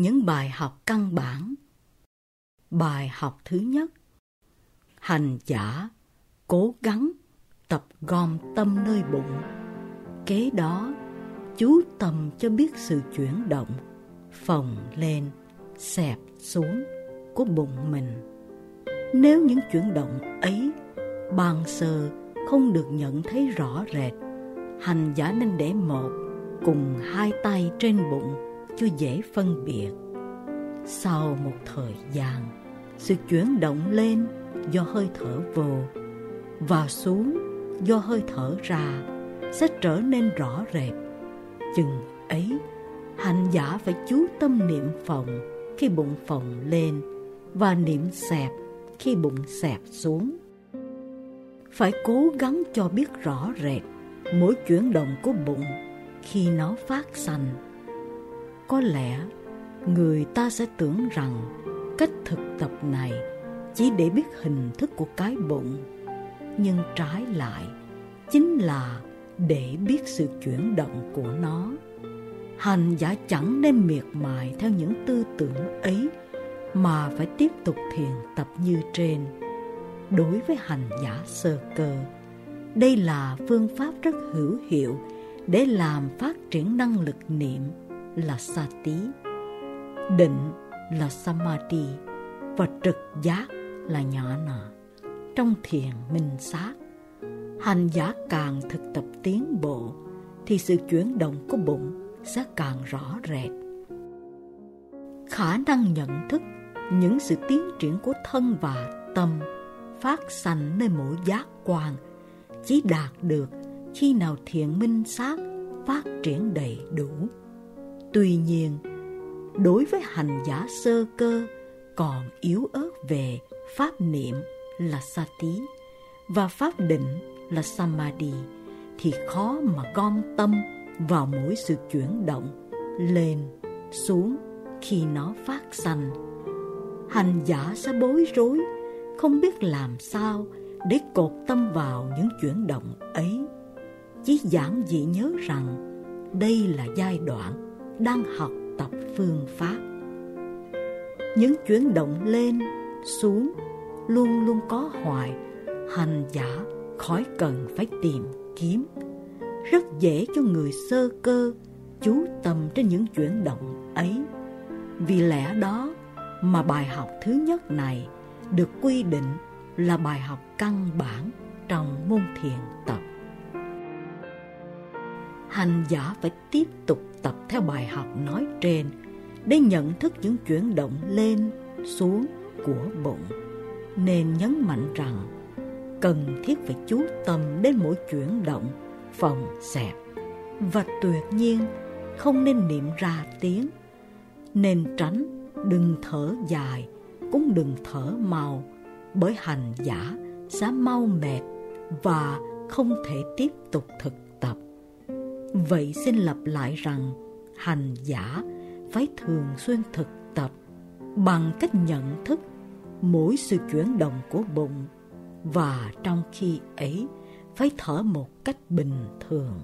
những bài học căn bản. Bài học thứ nhất Hành giả cố gắng tập gom tâm nơi bụng. Kế đó, chú tâm cho biết sự chuyển động, phồng lên, xẹp xuống của bụng mình. Nếu những chuyển động ấy ban sơ không được nhận thấy rõ rệt, hành giả nên để một cùng hai tay trên bụng cho dễ phân biệt. Sau một thời gian, sự chuyển động lên do hơi thở vô và xuống do hơi thở ra sẽ trở nên rõ rệt. Chừng ấy, hành giả phải chú tâm niệm phòng khi bụng phồng lên và niệm xẹp khi bụng xẹp xuống. Phải cố gắng cho biết rõ rệt mỗi chuyển động của bụng khi nó phát sanh. Có lẽ người ta sẽ tưởng rằng cách thực tập này chỉ để biết hình thức của cái bụng, nhưng trái lại chính là để biết sự chuyển động của nó. Hành giả chẳng nên miệt mài theo những tư tưởng ấy mà phải tiếp tục thiền tập như trên. Đối với hành giả sơ cơ, đây là phương pháp rất hữu hiệu để làm phát triển năng lực niệm là sati, định là samadhi và trực giác là nhỏ nọ. Trong thiền minh sát, hành giả càng thực tập tiến bộ thì sự chuyển động của bụng sẽ càng rõ rệt. Khả năng nhận thức những sự tiến triển của thân và tâm phát sanh nơi mỗi giác quan chỉ đạt được khi nào thiện minh sát phát triển đầy đủ. Tuy nhiên, đối với hành giả sơ cơ còn yếu ớt về pháp niệm là sati và pháp định là samadhi thì khó mà gom tâm vào mỗi sự chuyển động lên xuống khi nó phát sanh. Hành giả sẽ bối rối không biết làm sao để cột tâm vào những chuyển động ấy. Chỉ giản dị nhớ rằng đây là giai đoạn đang học tập phương pháp. Những chuyển động lên, xuống luôn luôn có hoài, hành giả khỏi cần phải tìm kiếm. Rất dễ cho người sơ cơ chú tâm trên những chuyển động ấy. Vì lẽ đó mà bài học thứ nhất này được quy định là bài học căn bản trong môn thiền tập hành giả phải tiếp tục tập theo bài học nói trên để nhận thức những chuyển động lên, xuống của bụng. Nên nhấn mạnh rằng, cần thiết phải chú tâm đến mỗi chuyển động, phòng xẹp. Và tuyệt nhiên, không nên niệm ra tiếng. Nên tránh, đừng thở dài, cũng đừng thở mau, bởi hành giả sẽ mau mệt và không thể tiếp tục thực vậy xin lặp lại rằng, hành giả phải thường xuyên thực tập bằng cách nhận thức mỗi sự chuyển động của bụng và trong khi ấy phải thở một cách bình thường.